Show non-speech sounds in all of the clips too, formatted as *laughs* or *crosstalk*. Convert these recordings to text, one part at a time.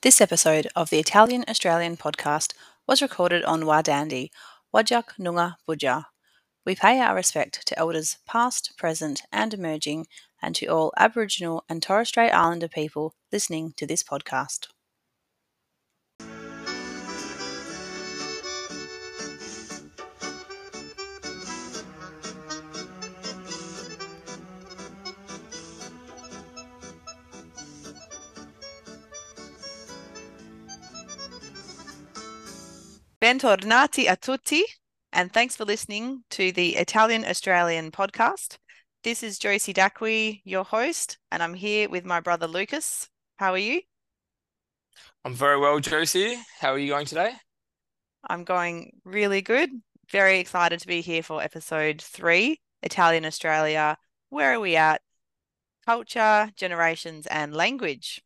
This episode of the Italian Australian podcast was recorded on Wadandi, Whadjuk Noongar Boodja. We pay our respect to elders past, present, and emerging, and to all Aboriginal and Torres Strait Islander people listening to this podcast. Bentornati a tutti, and thanks for listening to the Italian Australian podcast. This is Josie Dacqui, your host, and I'm here with my brother Lukas. How are you? I'm very well, Josie. How are you going today? I'm going really good. Very excited to be here for episode three Italian Australia. Where are we at? Culture, generations, and language.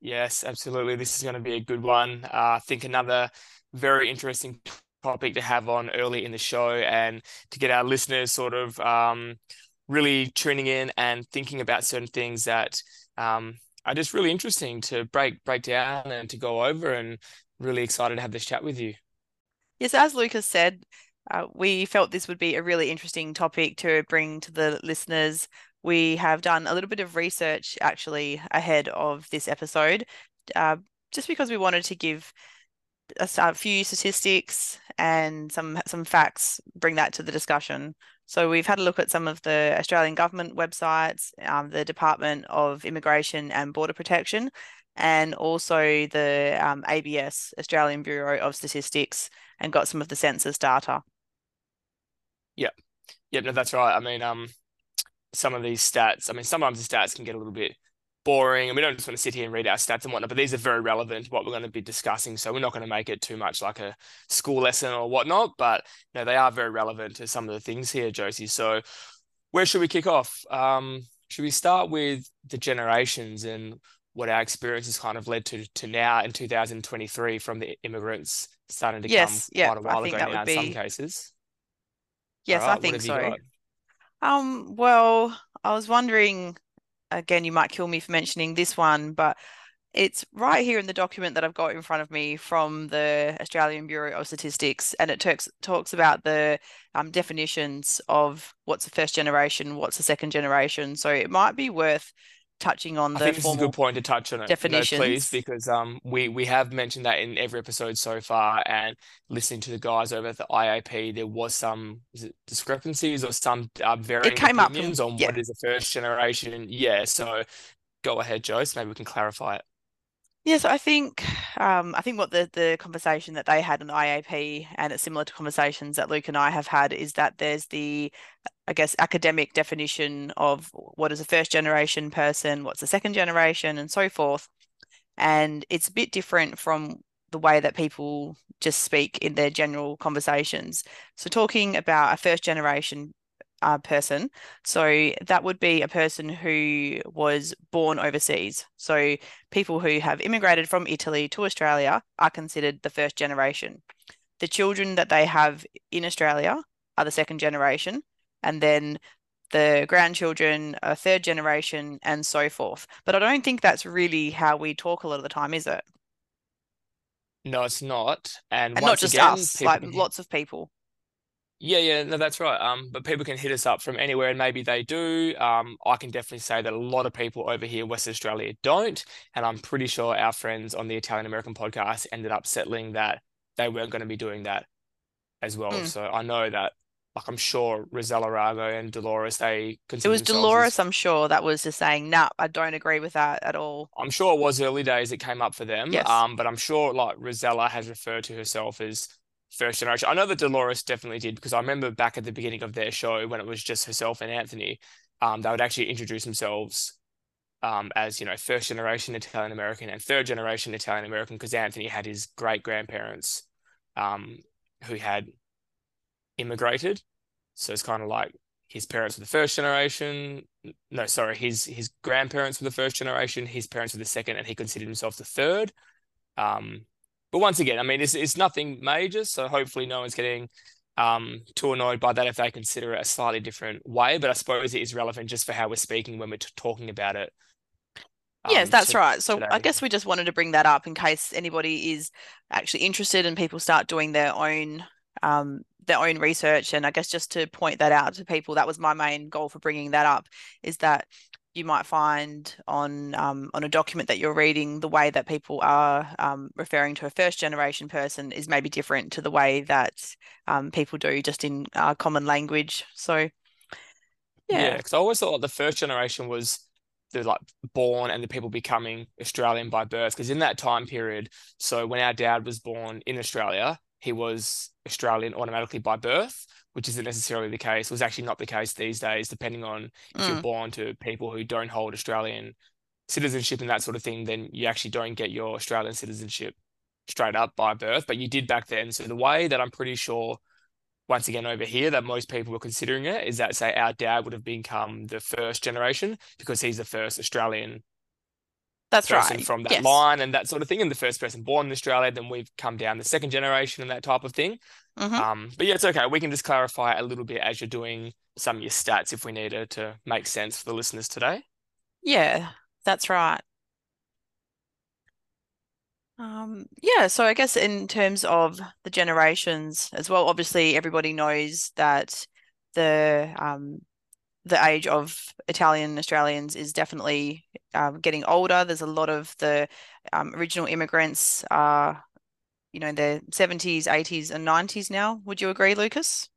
Yes, absolutely. This is going to be a good one. Uh, I think another very interesting topic to have on early in the show and to get our listeners sort of um, really tuning in and thinking about certain things that um, are just really interesting to break break down and to go over and really excited to have this chat with you. Yes, as Lukas said, uh, we felt this would be a really interesting topic to bring to the listeners. We have done a little bit of research actually ahead of this episode, uh, just because we wanted to give a, a few statistics and some some facts, bring that to the discussion. So we've had a look at some of the Australian government websites, um, the Department of Immigration and Border Protection, and also the um, ABS, Australian Bureau of Statistics, and got some of the census data. Yeah, yeah, no, that's right. I mean, um, some of these stats. I mean, sometimes the stats can get a little bit boring and we don't just want to sit here and read our stats and whatnot, but these are very relevant to what we're going to be discussing. So we're not going to make it too much like a school lesson or whatnot, but you know, they are very relevant to some of the things here, Josie. So where should we kick off? Um, should we start with the generations and what our experience has kind of led to to now in 2023 from the immigrants starting to yes, come yeah, quite a while ago now be... in some cases? Yes, right, I think so. Um, well, I was wondering again, you might kill me for mentioning this one, but it's right here in the document that I've got in front of me from the Australian Bureau of Statistics, and it talks talks about the um, definitions of what's a first generation, what's a second generation. So it might be worth touching on the I think this is a good point to touch on it. Definitions, no, please, because um we we have mentioned that in every episode so far, and listening to the guys over at the IAP, there was some discrepancies or some uh, varying opinions from, on yeah. what is a first generation. Yeah, so go ahead, Joe. So maybe we can clarify it. Yes, I think um, I think what the the conversation that they had the IAP, and it's similar to conversations that Luke and I have had, is that there's the, I guess, academic definition of what is a first generation person, what's a second generation, and so forth, and it's a bit different from the way that people just speak in their general conversations. So talking about a first generation uh, person. So that would be a person who was born overseas. So people who have immigrated from Italy to Australia are considered the first generation. The children that they have in Australia are the second generation. And then the grandchildren are third generation and so forth. But I don't think that's really how we talk a lot of the time, is it? No, it's not. And, and not just again, us, like lots of people. Yeah, yeah, no, that's right. Um, but people can hit us up from anywhere, and maybe they do. Um, I can definitely say that a lot of people over here in West Australia don't, and I'm pretty sure our friends on the Italian American podcast ended up settling that they weren't going to be doing that as well. Mm. So I know that, like, I'm sure Rossella Rago and Dolores they it was Dolores. As, I'm sure that was just saying, "No, nah, I don't agree with that at all." I'm sure it was early days it came up for them. Yes. Um, but I'm sure like Rossella has referred to herself as first generation. I know that Dolores definitely did because I remember back at the beginning of their show when it was just herself and Anthony, um, they would actually introduce themselves um, as you know first generation Italian American and third generation Italian American because Anthony had his great grandparents um, who had immigrated, so it's kind of like his parents were the first generation. No, sorry, his his grandparents were the first generation. His parents were the second, and he considered himself the third. Um, but once again, I mean, it's, it's nothing major. So hopefully no one's getting um, too annoyed by that if they consider it a slightly different way. But I suppose it is relevant just for how we're speaking when we're t- talking about it. Um, yes, that's to, right. So today. I guess we just wanted to bring that up in case anybody is actually interested and people start doing their own um, their own research. And I guess just to point that out to people, that was my main goal for bringing that up, is that you might find on um, on a document that you're reading the way that people are um, referring to a first generation person is maybe different to the way that um, people do just in uh, common language. So yeah, because yeah, I always thought the first generation was the like born and the people becoming Australian by birth. Because in that time period, so when our dad was born in Australia, he was Australian automatically by birth, which isn't necessarily the case. It was actually not the case these days, depending on if mm. you're born to people who don't hold Australian citizenship and that sort of thing, then you actually don't get your Australian citizenship straight up by birth, but you did back then. So the way that I'm pretty sure once again over here that most people were considering it is that say our dad would have become the first generation because he's the first Australian that's person right. from that yes. line and that sort of thing, and the first person born in Australia. Then we've come down the second generation and that type of thing. Mm-hmm. Um, but yeah, it's okay. We can just clarify a little bit as you're doing some of your stats if we need it to make sense for the listeners today. Yeah, that's right. Um, yeah, so I guess in terms of the generations as well, obviously everybody knows that the um, the age of Italian Australians is definitely um, getting older. There's a lot of the um, original immigrants are, you know, in their 70s, 80s, and 90s now. Would you agree, Lukas?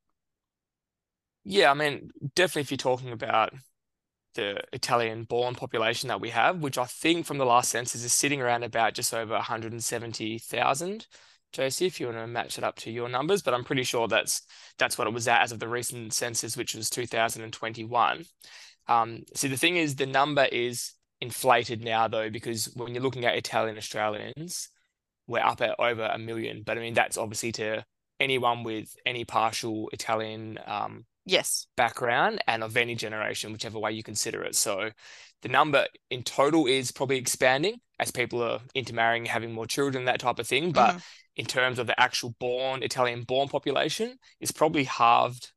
Yeah, I mean, definitely if you're talking about the Italian born population that we have, which I think from the last census is sitting around about just over 170,000. Josie, if you want to match it up to your numbers, but I'm pretty sure that's that's what it was at as of the recent census, which was 2021. Um, see, the thing is, the number is inflated now though, because when you're looking at Italian Australians, we're up at over a million. But I mean, that's obviously to anyone with any partial Italian um, yes background and of any generation whichever way you consider it so the number in total is probably expanding as people are intermarrying having more children that type of thing but mm-hmm. In terms of the actual born italian born population it's probably halved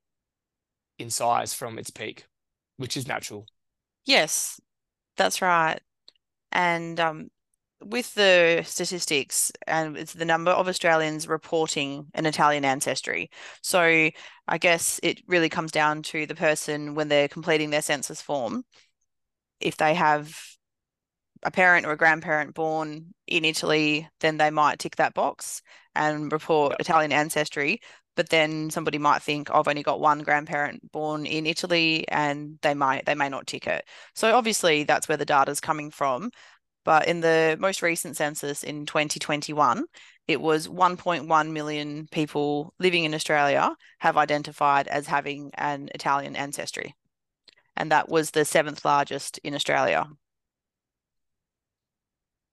in size from its peak which is natural yes that's right and um, with the statistics and it's the number of Australians reporting an Italian ancestry. So I guess it really comes down to the person when they're completing their census form. If they have a parent or a grandparent born in Italy, then they might tick that box and report yep. Italian ancestry. But then somebody might think oh, I've only got one grandparent born in Italy, and they might they may not tick it. So obviously that's where the data is coming from. But in the most recent census in 2021, it was 1.1 million people living in Australia have identified as having an Italian ancestry. And that was the seventh largest in Australia.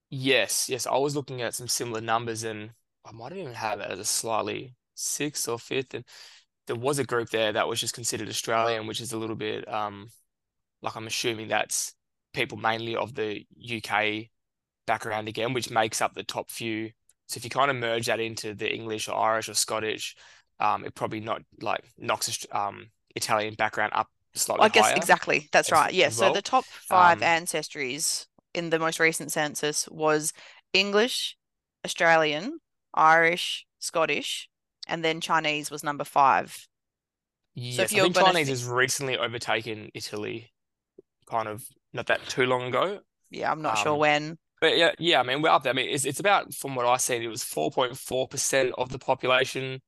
Yes, yes. I was looking at some similar numbers and I might even have it as a slightly sixth or fifth. And there was a group there that was just considered Australian, which is a little bit um like I'm assuming that's people mainly of the UK background again, which makes up the top few. So if you kind of merge that into the English or Irish or Scottish, um, it probably not like knocks um Italian background up slightly. I guess higher exactly. That's as, right. Yeah. Well. So the top five um, ancestries in the most recent census was English, Australian, Irish, Scottish, and then Chinese was number five. Yes, so if you're I think Chinese has recently overtaken Italy, kind of not that too long ago. Yeah, I'm not um, sure when. But yeah, yeah, I mean, we're up there. I mean, it's, it's about, from what I said, it was 4.4% of the population,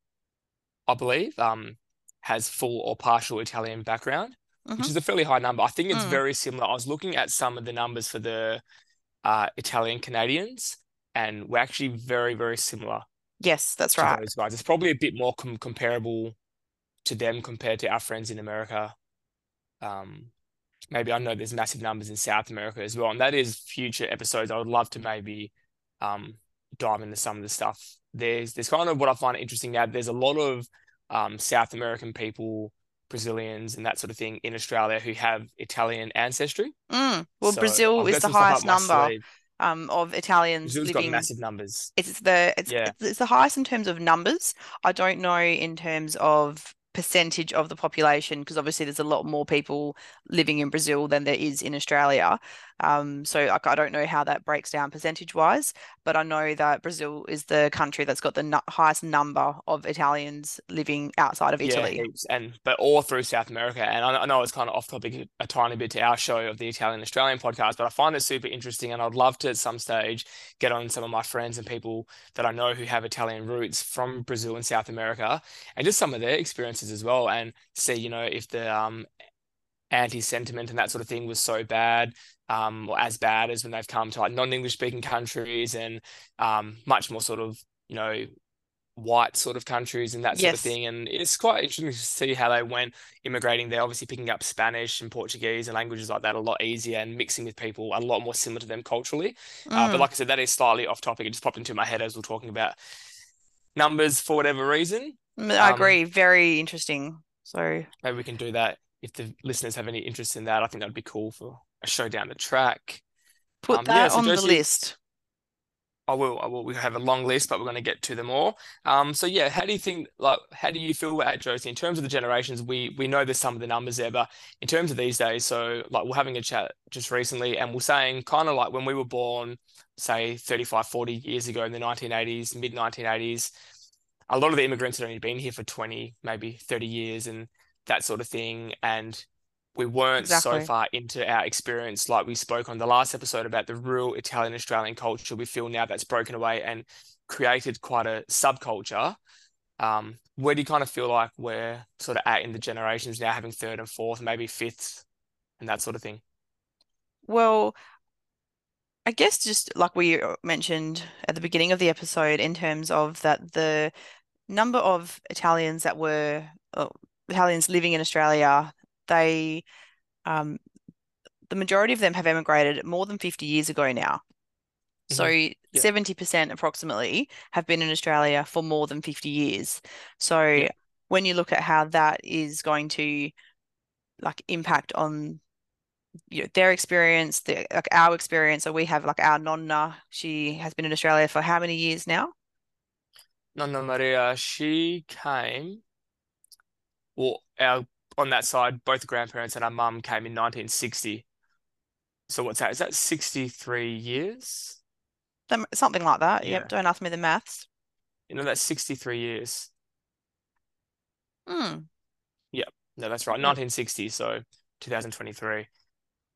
I believe, um, has full or partial Italian background, mm-hmm. which is a fairly high number. I think it's mm. very similar. I was looking at some of the numbers for the uh, Italian Canadians, and we're actually very, very similar. Yes, that's right. Those guys. It's probably a bit more com- comparable to them compared to our friends in America. Um, maybe I know there's massive numbers in South America as well, and that is future episodes. I would love to maybe um, dive into some of the stuff. There's there's kind of what I find interesting now. There's a lot of um, South American people, Brazilians, and that sort of thing in Australia who have Italian ancestry. Mm. Well, so Brazil is the highest number. Um, of Italians Brazil's living. got massive numbers. It's the it's, yeah. it's the highest in terms of numbers. I don't know in terms of percentage of the population because obviously there's a lot more people living in Brazil than there is in Australia. Um, so like, I don't know how that breaks down percentage wise, but I know that Brazil is the country that's got the n- highest number of Italians living outside of Italy. Yeah, and but all through South America. And I, I know it's kind of off topic a tiny bit to our show of the Italian Australian podcast, but I find it super interesting, and I'd love to at some stage get on some of my friends and people that I know who have Italian roots from Brazil and South America, and just some of their experiences as well, and see you know if the um anti-sentiment and that sort of thing was so bad um, or as bad as when they've come to like non-English speaking countries and um, much more sort of you know white sort of countries and that sort yes. of thing. And it's quite interesting to see how they went immigrating they're obviously picking up Spanish and Portuguese and languages like that a lot easier and mixing with people a lot more similar to them culturally. Mm. Uh, but mm. like I said, that is slightly off topic. It just popped into my head as we're talking about numbers for whatever reason. Mm, I um, agree. Very interesting. So maybe we can do that if the listeners have any interest in that. I think that'd be cool for a show down the track. Put um, that yeah, so on Josie, the list. I will. I will. We have a long list, but we're going to get to them all. Um, so yeah, how do you think? Like, how do you feel at Josie in terms of the generations? We we know there's some of the numbers there, but in terms of these days, so like we're having a chat just recently, and we're saying kind of like when we were born, say 35, 40 years ago in the 1980s, mid 1980s, a lot of the immigrants had only been here for 20, maybe 30 years, and that sort of thing, and we weren't exactly. so far into our experience like we spoke on the last episode about the real Italian Australian culture. We feel now that's broken away and created quite a subculture. Um, where do you kind of feel like we're sort of at in the generations now, having third and fourth, maybe fifth, and that sort of thing? Well, I guess just like we mentioned at the beginning of the episode, in terms of that the number of Italians that were uh, Italians living in Australia they um, the majority of them have emigrated more than 50 years ago now. So mm-hmm. 70% approximately have been in Australia for more than 50 years. So yeah. when you look at how that is going to like impact on you know, their experience, the, like our experience. So we have like our nonna, she has been in Australia for how many years now? Nonna Maria, she came. Well, our on that side, both grandparents and our mum came in 1960. So what's that? Is that 63 years? Something like that. Yeah. Yep. Don't ask me the maths. You know, that's 63 years. Hmm. Yep. No, that's right. 1960. So 2023.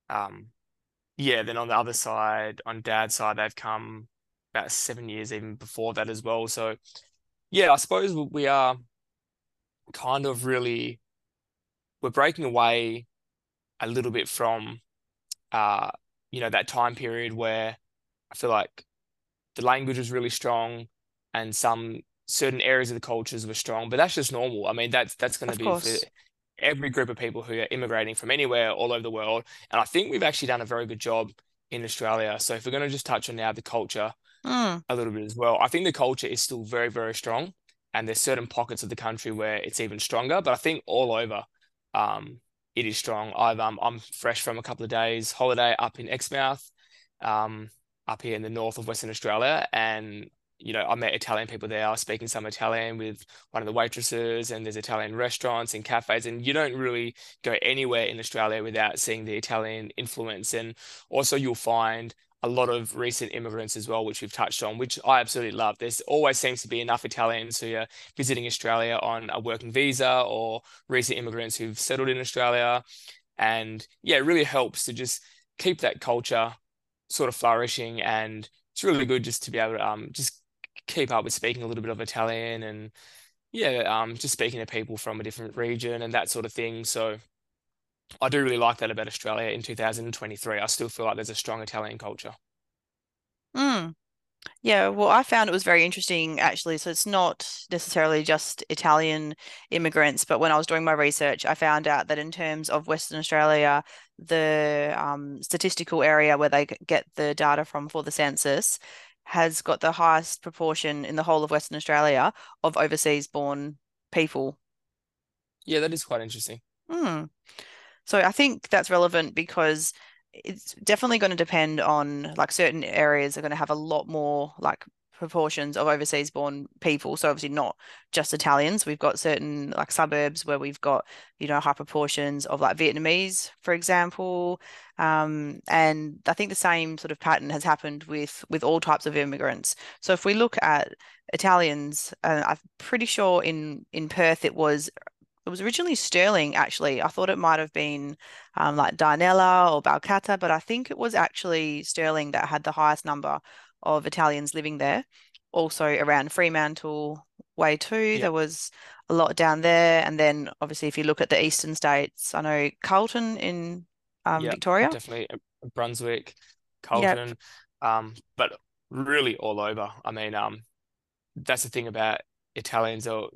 Um, yeah. Then on the other side, on dad's side, they've come about seven years even before that as well. So yeah, I suppose we are kind of really we're breaking away a little bit from uh, you know, that time period where I feel like the language was really strong and some certain areas of the cultures were strong, but that's just normal. I mean, that's that's going to be course. for every group of people who are immigrating from anywhere all over the world. And I think we've actually done a very good job in Australia. So if we're going to just touch on now the culture mm. a little bit as well, I think the culture is still very, very strong. And there's certain pockets of the country where it's even stronger. But I think all over, um, it is strong. I've um, I'm fresh from a couple of days holiday up in Exmouth, um, up here in the north of Western Australia, and you know I met Italian people there. I was speaking some Italian with one of the waitresses, and there's Italian restaurants and cafes, and you don't really go anywhere in Australia without seeing the Italian influence. And also you'll find a lot of recent immigrants as well, which we've touched on, which I absolutely love. There's always seems to be enough Italians who are visiting Australia on a working visa or recent immigrants who've settled in Australia. And yeah, it really helps to just keep that culture sort of flourishing. And it's really good just to be able to um, just keep up with speaking a little bit of Italian and yeah, um, just speaking to people from a different region and that sort of thing. So I do really like that about Australia in 2023. I still feel like there's a strong Italian culture. Mm. Yeah, well, I found it was very interesting actually. So it's not necessarily just Italian immigrants, but when I was doing my research, I found out that in terms of Western Australia, the um, statistical area where they get the data from for the census has got the highest proportion in the whole of Western Australia of overseas born people. Yeah, that is quite interesting. Hmm. So I think that's relevant because it's definitely going to depend on like certain areas are going to have a lot more like proportions of overseas born people. So obviously not just Italians. We've got certain like suburbs where we've got, you know, high proportions of like Vietnamese, for example. Um, and I think the same sort of pattern has happened with with all types of immigrants. So if we look at Italians, uh, I'm pretty sure in in Perth it was it was originally Stirling, actually. I thought it might have been um, like Dianella or Balcatta, but I think it was actually Stirling that had the highest number of Italians living there. Also around Fremantle way too, yep. there was a lot down there. And then obviously, if you look at the eastern states, I know Carlton in um, Victoria, definitely uh, Brunswick, Carlton, um, but really all over. I mean, um, that's the thing about Italians, or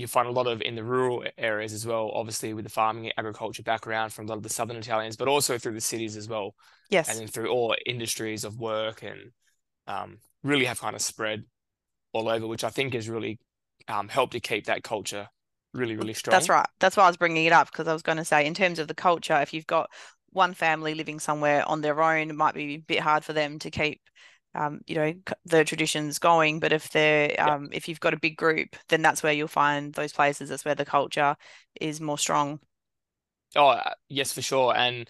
you find a lot of in the rural areas as well, obviously with the farming and agriculture background from a lot of the southern Italians, but also through the cities as well. Yes. And then through all industries of work and um, really have kind of spread all over, which I think has really um, helped to keep that culture really, really strong. That's right. That's why I was bringing it up because I was going to say, in terms of the culture, if you've got one family living somewhere on their own, it might be a bit hard for them to keep, um, you know, the traditions going. But if they're, um, if you've got a big group, then that's where you'll find those places. That's where the culture is more strong. Oh uh, yes, for sure. And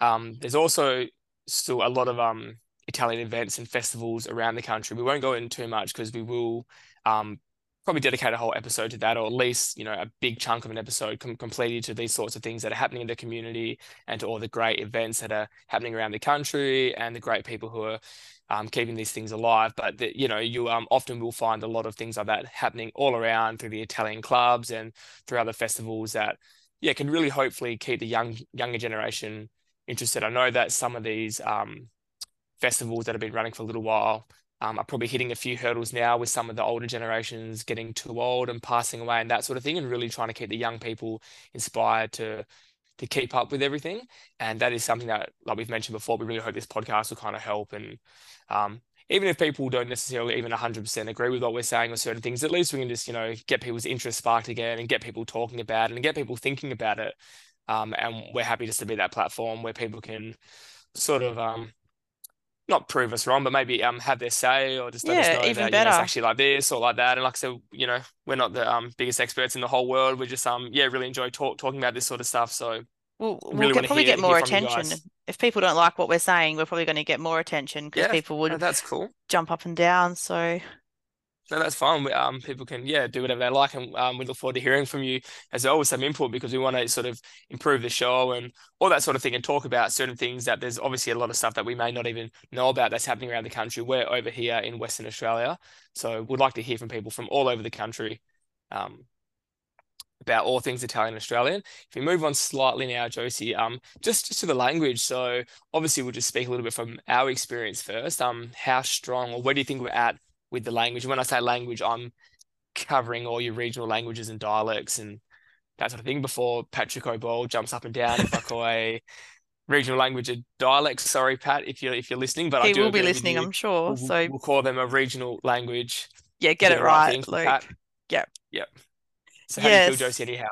um, there's also still a lot of um Italian events and festivals around the country. We won't go in too much because we will um, probably dedicate a whole episode to that, or at least you know a big chunk of an episode com- completed to these sorts of things that are happening in the community and to all the great events that are happening around the country and the great people who are um, keeping these things alive. But the, you know, you um, often will find a lot of things like that happening all around through the Italian clubs and through other festivals that yeah can really hopefully keep the young younger generation interested. I know that some of these um, festivals that have been running for a little while um, are probably hitting a few hurdles now with some of the older generations getting too old and passing away and that sort of thing, and really trying to keep the young people inspired to to keep up with everything. And that is something that, like we've mentioned before, we really hope this podcast will kind of help. And um, even if people don't necessarily even 100% agree with what we're saying or certain things, at least we can just, you know, get people's interest sparked again and get people talking about it and get people thinking about it. Um, and we're happy just to be that platform where people can sort of um, not prove us wrong, but maybe um have their say or just let yeah, us know even that better. You know, it's actually like this or like that. And like I said, you know, we're not the um biggest experts in the whole world. We just um yeah really enjoy talk talking about this sort of stuff. So we'll, we'll get, probably hear, get more attention. If people don't like what we're saying, we're probably going to get more attention because yeah, people would that's cool jump up and down. So no, that's fine. Um, people can yeah do whatever they like, and um, we look forward to hearing from you as always some input because we want to sort of improve the show and all that sort of thing, and talk about certain things that there's obviously a lot of stuff that we may not even know about that's happening around the country. We're over here in Western Australia, so we'd like to hear from people from all over the country. Um, about all things Italian Australian. If we move on slightly now, Josie, um, just, just to the language. So obviously we'll just speak a little bit from our experience first. Um, how strong or where do you think we're at with the language. When I say language, I'm covering all your regional languages and dialects and that sort of thing before Patrick O'Boyle jumps up and down if I *laughs* call a regional language a dialect. Sorry, Pat, if you're if you're listening, but he I do will be listening, I'm sure. We'll, so we'll call them a regional language. Yeah, get, it right, thing, Luke. Pat. Yep. Yep. So how yes. do you feel, Josie? Anyhow?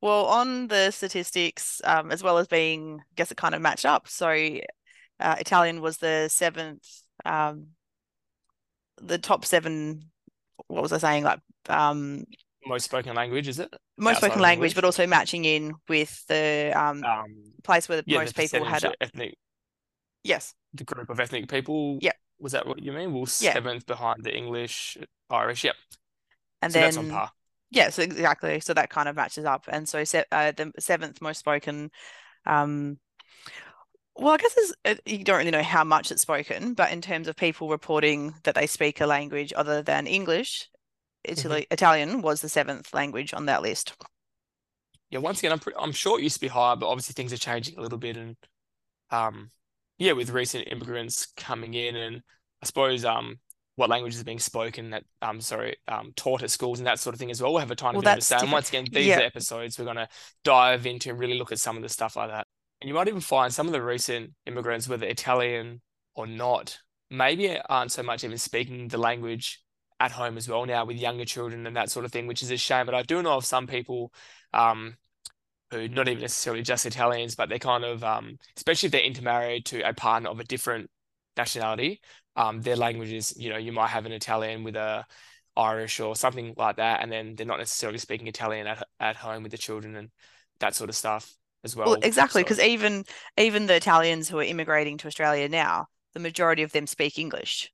Well, on the statistics, um, as well as being, I guess it kind of matched up. So uh, Italian was the seventh um, the top seven. What was I saying? Like um, most spoken language, is it? Most spoken language, but also matching in with the um, um place where yeah, most people had ethnic. Yes. The group of ethnic people. Yeah. Was that what you mean? Well, seventh yeah. behind the English, Irish. Yep. And so then that's on par. Yes, exactly. So that kind of matches up, and so uh, the seventh most spoken um, well, I guess uh, you don't really know how much it's spoken, but in terms of people reporting that they speak a language other than English, Italy, mm-hmm. Italian was the seventh language on that list. Yeah, once again, I'm pretty, I'm sure it used to be higher, but obviously things are changing a little bit, and um, yeah, with recent immigrants coming in, and I suppose um, what languages are being spoken that um sorry um taught at schools and that sort of thing as well. We'll have a tiny well, bit of a say. And once again, these yeah. are episodes we're gonna dive into and really look at some of the stuff like that. And you might even find some of the recent immigrants, whether Italian or not, maybe aren't so much even speaking the language at home as well now with younger children and that sort of thing, which is a shame. But I do know of some people um, who not even necessarily just Italians, but they're kind of, um, especially if they're intermarried to a partner of a different nationality, um, their language is, you know, you might have an Italian with a Irish or something like that, and then they're not necessarily speaking Italian at at home with the children and that sort of stuff as well. Well, exactly, because so. even even the Italians who are immigrating to Australia now, the majority of them speak English.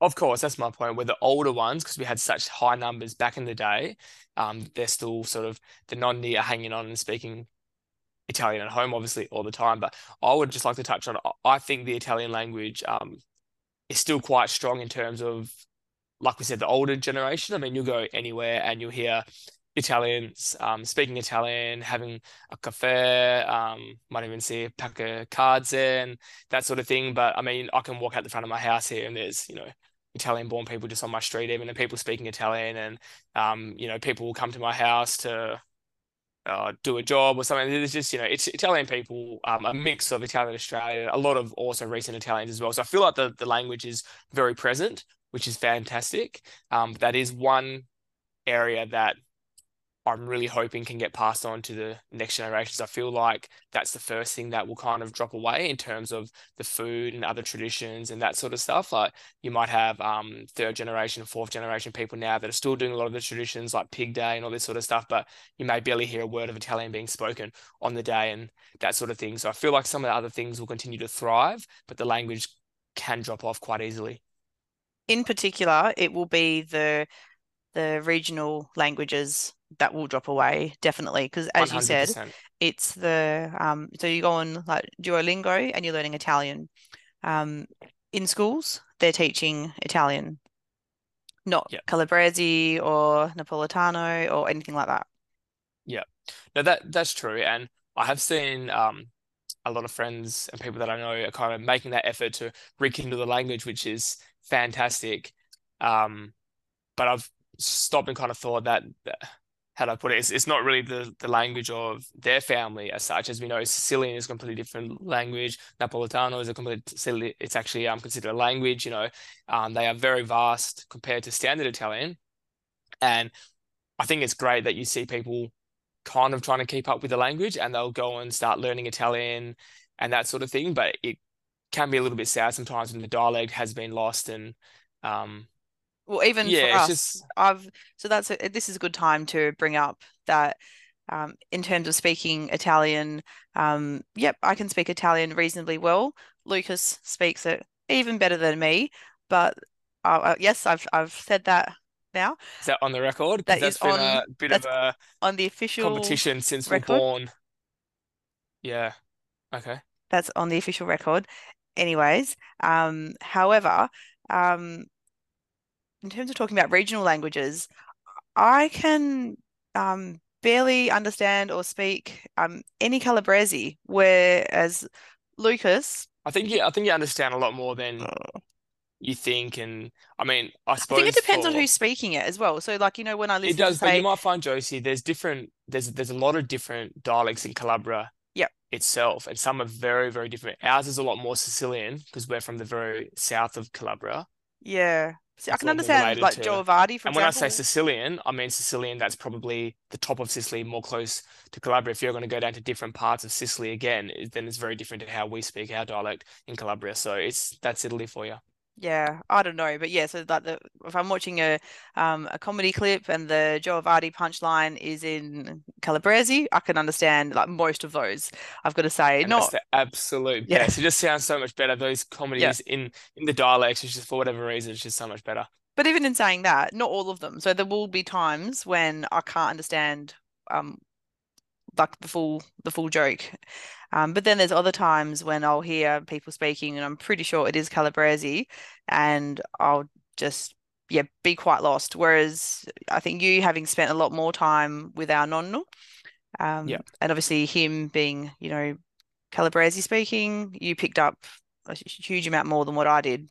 Of course, that's my point. With the older ones, because we had such high numbers back in the day, um, they're still sort of the non-near hanging on and speaking Italian at home, obviously, all the time. But I would just like to touch on. I think the Italian language um, is still quite strong in terms of, like we said, the older generation. I mean, you'll go anywhere and you'll hear Italians um, speaking Italian, having a cafe, um, might even see a pack of cards and that sort of thing. But I mean, I can walk out the front of my house here and there's, you know, Italian born people just on my street, even and people speaking Italian. And, um, you know, people will come to my house to uh, do a job or something. There's just, you know, it's Italian people, um, a mix of Italian Australia, a lot of also recent Italians as well. So I feel like the, the language is very present, which is fantastic. Um, that is one area that I'm really hoping can get passed on to the next generations. I feel like that's the first thing that will kind of drop away in terms of the food and other traditions and that sort of stuff. Like you might have um, third generation, fourth generation people now that are still doing a lot of the traditions like Pig Day and all this sort of stuff, but you may barely hear a word of Italian being spoken on the day and that sort of thing. So I feel like some of the other things will continue to thrive, but the language can drop off quite easily. In particular, it will be the the regional languages that will drop away definitely because as 100%. you said it's the um so you go on like duolingo and you're learning italian um in schools they're teaching italian not yep. calabrese or napolitano or anything like that yeah no that that's true and i have seen um a lot of friends and people that i know are kind of making that effort to rekindle the language which is fantastic um but i've stopped and kind of thought that how do I put it? It's, it's not really the, the language of their family as such. As we know, Sicilian is a completely different language. Napolitano is a completely, it's actually um, considered a language, you know. Um, they are very vast compared to standard Italian. And I think it's great that you see people kind of trying to keep up with the language and they'll go and start learning Italian and that sort of thing. But it can be a little bit sad sometimes when the dialect has been lost and um, well even yeah, for us just... i've so that's a, this is a good time to bring up that um, in terms of speaking italian um, yep i can speak italian reasonably well. Lukas speaks it even better than me but uh, uh yes i've i've said that now. Is that on the record? That that's been on, a bit of a on the official competition since record. we're born. Yeah okay. That's on the official record anyways. Um however um in terms of talking about regional languages, I can um, barely understand or speak um, any Calabrese, whereas Lukas. I think you, I think you understand a lot more than uh, you think, and I mean, I suppose. I think it depends for, on who's speaking it as well. So, like you know, when I listen, to it does. Say, but you might find Josie, there's different. There's there's a lot of different dialects in Calabria. Yep. Itself, and some are very very different. Ours is a lot more Sicilian because we're from the very south of Calabria. Yeah. See, I can understand like to... Joe Vardi, for and example. when I say Sicilian, I mean Sicilian. That's probably the top of Sicily, more close to Calabria. If you're going to go down to different parts of Sicily again, then it's very different to how we speak our dialect in Calabria. So it's that's Italy for you. Yeah, I don't know, but yeah. So like the if I'm watching a um a comedy clip and the Joe Vardi punchline is in Calabrese, I can understand like most of those. I've got to say, and not the absolute yeah. best. It just sounds so much better. Those comedies yeah. in in the dialects, it's just for whatever reason, it's just so much better. But even in saying that, not all of them. So there will be times when I can't understand um like the full the full joke. Um, but then there's other times when I'll hear people speaking, and I'm pretty sure it is Calabrese, and I'll just yeah be quite lost. Whereas I think you having spent a lot more time with our nonno, um, yeah, and obviously him being you know Calabrese speaking, you picked up a huge amount more than what I did.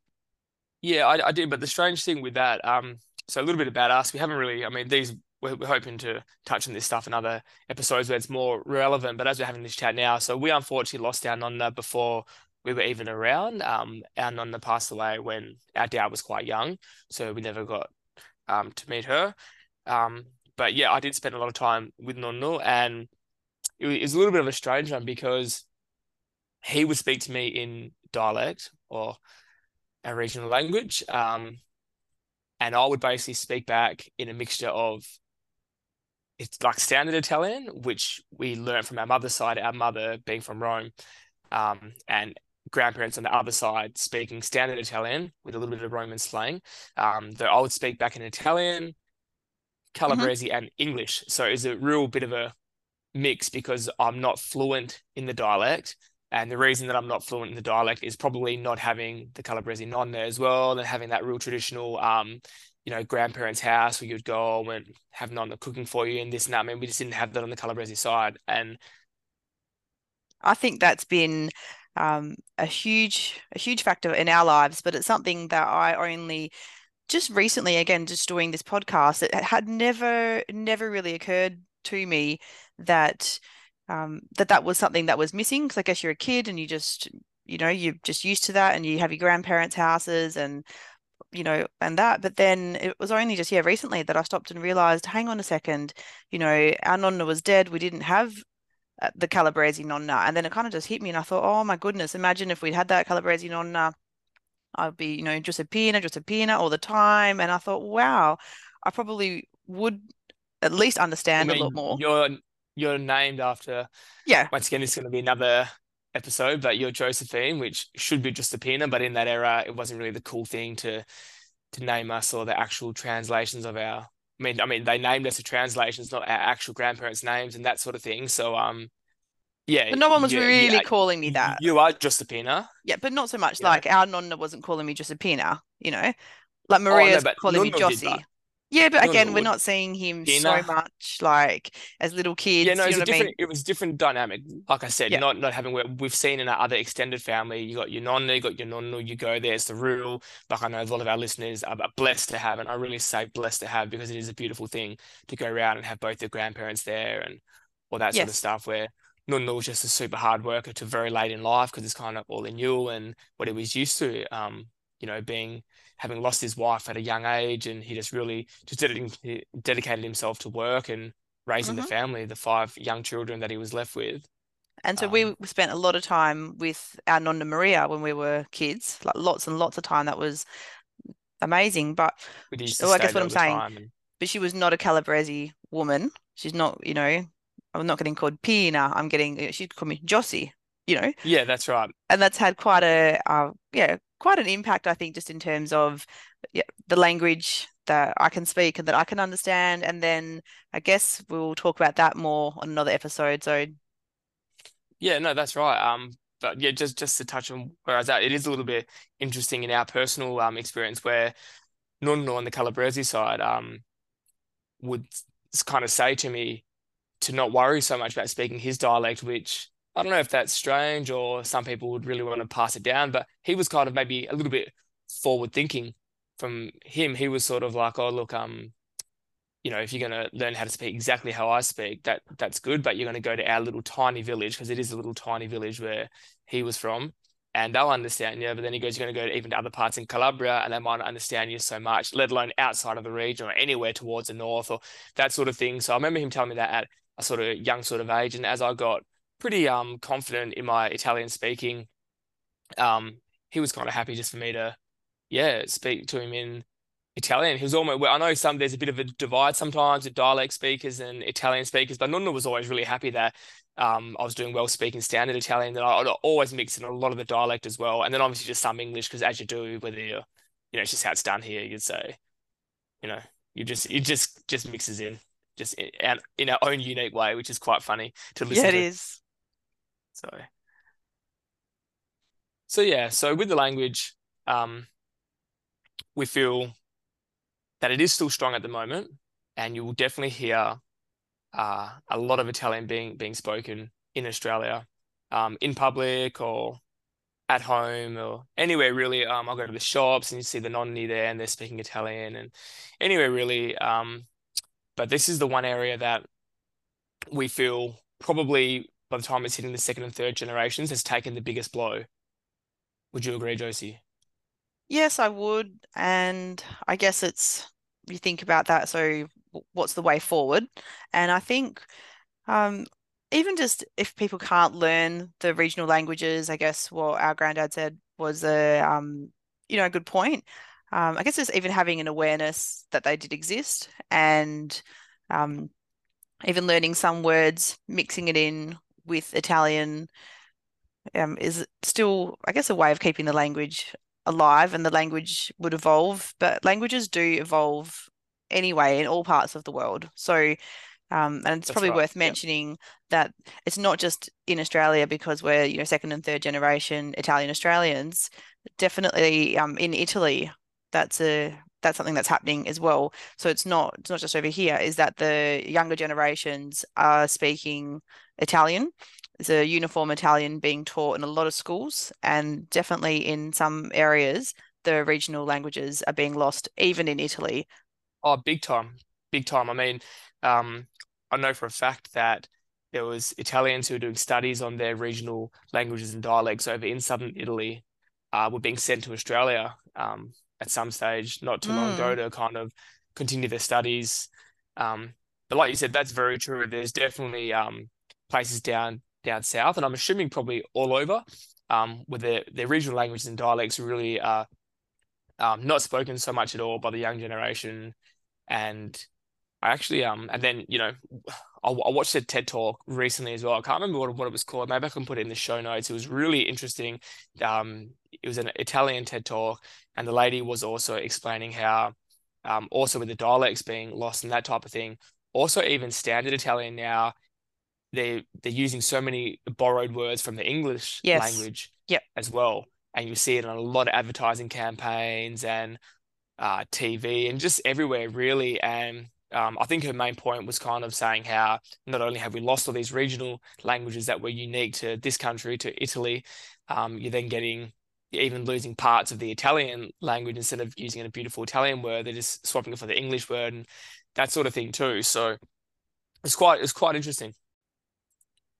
Yeah, I, I did. But the strange thing with that, um, so a little bit about us, we haven't really. I mean, these we're, we're hoping to touch on this stuff in other episodes where it's more relevant. But as we're having this chat now, so we unfortunately lost our nonna before we were even around. Um, our nonna passed away when our dad was quite young, so we never got um to meet her. Um, but yeah, I did spend a lot of time with nonno, and it was a little bit of a strange one because he would speak to me in dialect or our regional language. Um, and I would basically speak back in a mixture of it's like standard Italian, which we learned from our mother's side, our mother being from Rome, um, and grandparents on the other side speaking standard Italian with a little bit of Roman slang. Um, though I would speak back in Italian, Calabrese, mm-hmm. and English. So it's a real bit of a mix because I'm not fluent in the dialect. And the reason that I'm not fluent in the dialect is probably not having the Calabrese nonna as well, and having that real traditional, um, you know, grandparents' house where you'd go and have nonna cooking for you and this and that. I mean, we just didn't have that on the Calabrese side. And I think that's been um, a huge, a huge factor in our lives, but it's something that I only just recently, again, just doing this podcast, it had never, never really occurred to me that um, that that was something that was missing because I guess you're a kid and you just you know you're just used to that and you have your grandparents' houses and you know and that but then it was only just yeah recently that I stopped and realized hang on a second you know our nonna was dead we didn't have uh, the Calabrese nonna and then it kind of just hit me and I thought oh my goodness imagine if we'd had that Calabrese nonna I'd be you know Giuseppina Giuseppina all the time and I thought wow I probably would at least understand I mean, a lot more you're you're named after. Yeah. Once again, it's going to be another episode, but you're Josephine, which should be just Giuseppina, but in that era, it wasn't really the cool thing to to name us or the actual translations of our. I mean, I mean, they named us the translations, not our actual grandparents' names and that sort of thing. So, um, yeah. But no one was yeah, really yeah, calling me that. You are Giuseppina. Yeah, but not so much. Yeah. Like our nonna wasn't calling me Giuseppina, you know, like Maria's oh, no, calling me Jossie. Yeah, but again, we're not seeing him so much like as little kids. Yeah, no, it's a different. I mean? It was different dynamic. Like I said, yeah. not not having we've seen in our other extended family. You got your nonna, you got your nonno. You go there. It's the rule. Like I know a lot of our listeners are blessed to have, and I really say blessed to have because it is a beautiful thing to go around and have both your grandparents there and all that sort of stuff. Where nonno was just a super hard worker to very late in life because it's kind of all in you and what he was used to. Um, you know, being having lost his wife at a young age, and he just really just dedicated, dedicated himself to work and raising mm-hmm. the family, the five young children that he was left with. And so um, we spent a lot of time with our Nonna Maria when we were kids, like lots and lots of time. That was amazing. But so I guess what I'm saying, and... but she was not a Calabrese woman. She's not, you know, I'm not getting called Pina. I'm getting she'd call me Jossie. You know. Yeah, that's right. And that's had quite a, uh, yeah, quite an impact, I think, just in terms of yeah, the language that I can speak and that I can understand. And then I guess we'll talk about that more on another episode. So yeah, no, that's right. Um, but yeah, just just to touch on where I was at, it is a little bit interesting in our personal um experience where Nonno on the Calabrese side um would kind of say to me to not worry so much about speaking his dialect, which I don't know if that's strange or some people would really want to pass it down, but he was kind of maybe a little bit forward thinking from him. He was sort of like, oh, look, um, you know, if you're going to learn how to speak exactly how I speak, that that's good, but you're going to go to our little tiny village because it is a little tiny village where he was from and they'll understand you. But then he goes, you're going to go to even to other parts in Calabria and they might not understand you so much, let alone outside of the region or anywhere towards the north or that sort of thing. So I remember him telling me that at a sort of young sort of age. And as I got pretty um confident in my Italian speaking. Um, he was kind of happy just for me to, yeah, speak to him in Italian. He was almost. Well, I know some there's a bit of a divide sometimes with dialect speakers and Italian speakers, but Nonna was always really happy that um, I was doing well speaking standard Italian. That I'd always mix in a lot of the dialect as well, and then obviously just some English because as you do, whether you're, you know, it's just how it's done here. You'd say, you know, you just it just just mixes in just in, in our own unique way, which is quite funny to listen. Yeah, it to. is. So, so yeah, so with the language, um, we feel that it is still strong at the moment, and you will definitely hear uh, a lot of Italian being being spoken in Australia, um, in public or at home or anywhere really. Um, I'll go to the shops and you see the nonni there, and they're speaking Italian, and anywhere really. Um, but this is the one area that we feel probably by the time it's hitting the second and third generations, has taken the biggest blow. Would you agree, Josie? Yes, I would. And I guess it's, you think about that. So, what's the way forward? And I think, um, even just if people can't learn the regional languages, I guess what our granddad said was a um, you know, a good point. Um, I guess it's even having an awareness that they did exist and um, even learning some words, mixing it in with Italian um, is still, I guess, a way of keeping the language alive and the language would evolve. But languages do evolve anyway in all parts of the world. So, um, and it's That's probably right. worth mentioning yep. that it's not just in Australia because we're, you know, second and third generation Italian Australians. Definitely um, in Italy, that's a that's something that's happening as well. So it's not it's not just over here. Is that the younger generations are speaking Italian? There's a uniform Italian being taught in a lot of schools, and definitely in some areas, the regional languages are being lost, even in Italy. Oh, big time, big time. I mean, um, I know for a fact that there was Italians who were doing studies on their regional languages and dialects over in southern Italy, uh, were being sent to Australia. Um, at some stage not too mm. long ago mm. to kind of continue their studies. Um, but like you said, that's very true. There's definitely um, places down down south, and I'm assuming probably all over, um, where their their regional languages and dialects really are um, not spoken so much at all by the young generation. And I actually um and then you know I, I watched a TED talk recently as well. I can't remember what, what it was called. Maybe I can put it in the show notes. It was really interesting. Um, it was an Italian TED talk, and the lady was also explaining how, um, also with the dialects being lost and that type of thing, also even standard Italian now, they they're using so many borrowed words from the English yes. language yep. as well, and you see it in a lot of advertising campaigns and uh, TV and just everywhere really, and um, I think her main point was kind of saying how not only have we lost all these regional languages that were unique to this country, to Italy, um, you're then getting even losing parts of the Italian language instead of using a beautiful Italian word, they're just swapping it for the English word and that sort of thing too. So it's quite it's quite interesting.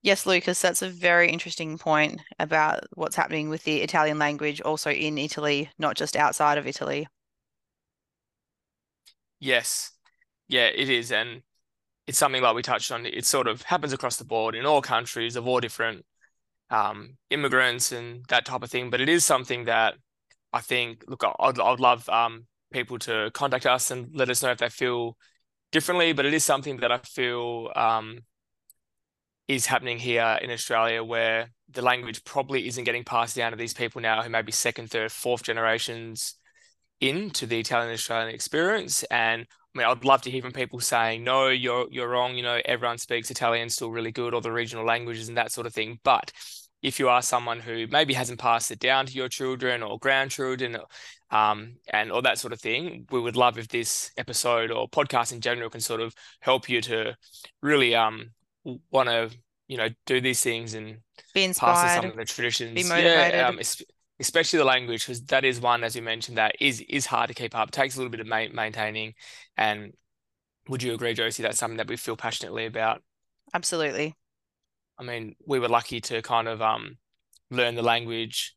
Yes, Lukas, that's a very interesting point about what's happening with the Italian language also in Italy, not just outside of Italy. Yes. Yeah, it is. And it's something like we touched on. It sort of happens across the board in all countries of all different um, immigrants and that type of thing. But it is something that I think, look, I'd, I'd love um, people to contact us and let us know if they feel differently. But it is something that I feel um, is happening here in Australia where the language probably isn't getting passed down to these people now who may be second, third, fourth generations into the Italian Australian experience. And I mean, I'd love to hear from people saying, no, you're you're wrong. You know, everyone speaks Italian still really good, or the regional languages and that sort of thing. But if you are someone who maybe hasn't passed it down to your children or grandchildren, um, and all that sort of thing, we would love if this episode or podcast in general can sort of help you to really um want to you know do these things and be inspired, pass some of the traditions. Be motivated. Yeah, um, especially the language because that is one as you mentioned that is is hard to keep up. Takes a little bit of ma- maintaining. And would you agree josie that's something that we feel passionately about? Absolutely. I mean we were lucky to kind of um learn the language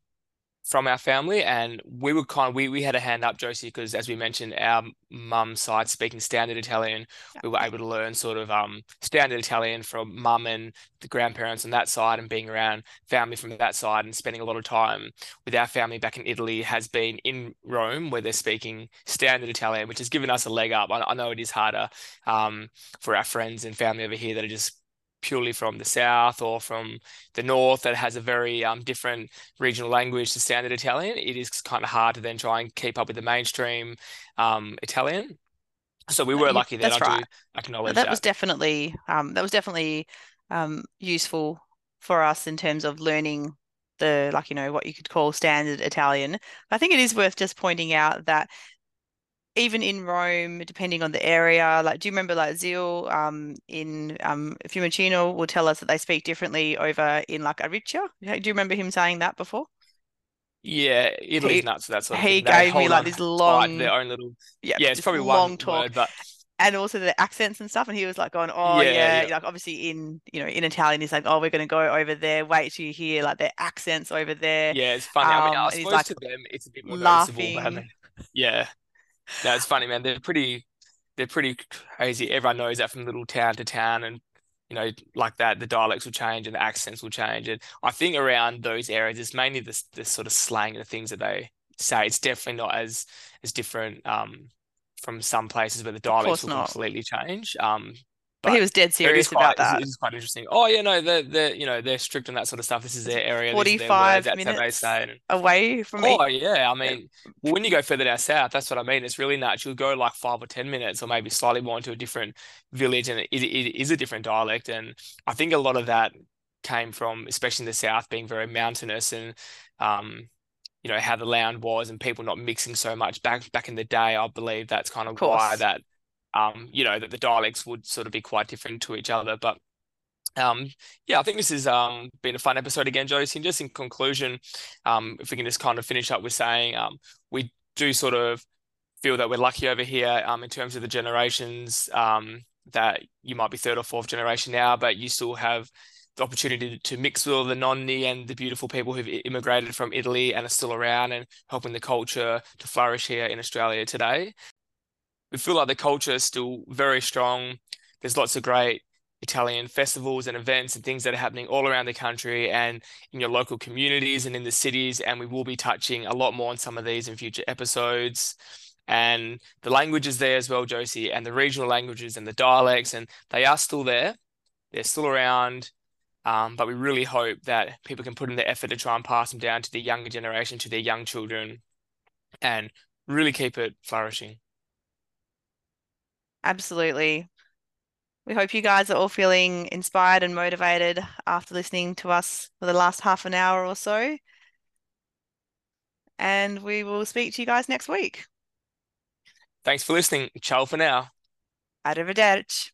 from our family and we were kind of we, we had a hand up josie because as we mentioned our mum's side speaking standard italian yeah. we were able to learn sort of um standard italian from mum and the grandparents on that side and being around family from that side and spending a lot of time with our family back in italy has been in rome where they're speaking standard italian which has given us a leg up i, I know it is harder um, for our friends and family over here that are just purely from the south or from the north that has a very um, different regional language to standard Italian, it is kind of hard to then try and keep up with the mainstream um, Italian. So we were lucky that That's I right. do acknowledge that. That was definitely um, that was definitely um, useful for us in terms of learning the like you know what you could call standard Italian. I think it is worth just pointing out that even in Rome, depending on the area, like do you remember like Zeal um, in um, Fiumicino will tell us that they speak differently over in like Ariccia? Do you remember him saying that before? Yeah, Italy's he, nuts. That's what he gave me like this long, their own little. Yeah, yeah, it's probably long one talk. Word, but and also the accents and stuff. And he was like going, oh yeah, yeah. yeah. like obviously in you know in Italian, he's like, oh, we're going to go over there. Wait till you hear like their accents over there. Yeah, it's funny. Um, I mean, I suppose like, to them it's a bit more laughing. noticeable. But I mean, yeah, no, it's funny, man. They're pretty, they're pretty crazy. Everyone knows that from little town to town, and you know, like that, the dialects will change and the accents will change. And I think around those areas, it's mainly the the sort of slang and the things that they say it's definitely not as as different um, from some places where the dialects will not. completely change. Um, but, he was dead serious quite, about that. It's, quite interesting. Oh yeah, no, they're they're you know they're strict on that sort of stuff. This is their area. Forty five minutes away from me. Oh yeah, I mean, when you go further down south, that's what I mean. It's really nuts. You'll go like five or ten minutes, or maybe slightly more into a different village, and it, it is a different dialect. And I think a lot of that came from, especially in the south, being very mountainous and um, you know how the land was and people not mixing so much back back in the day. I believe that's kind of, of why that um, you know, that the dialects would sort of be quite different to each other. But um, yeah, I think this has um, been a fun episode again, Josie. And just in conclusion, um, if we can just kind of finish up with saying um, we do sort of feel that we're lucky over here um, in terms of the generations um, that you might be third or fourth generation now, but you still have the opportunity to mix with all the nonni and the beautiful people who've immigrated from Italy and are still around and helping the culture to flourish here in Australia today we feel like the culture is still very strong. There's lots of great Italian festivals and events and things that are happening all around the country and in your local communities and in the cities. And we will be touching a lot more on some of these in future episodes. And the language is there as well, Josie, and the regional languages and the dialects, and they are still there. They're still around. Um, but we really hope that people can put in the effort to try and pass them down to the younger generation, to their young children, and really keep it flourishing. Absolutely. We hope you guys are all feeling inspired and motivated after listening to us for the last half an hour or so. And we will speak to you guys next week. Thanks for listening. Ciao for now. Arrivederci.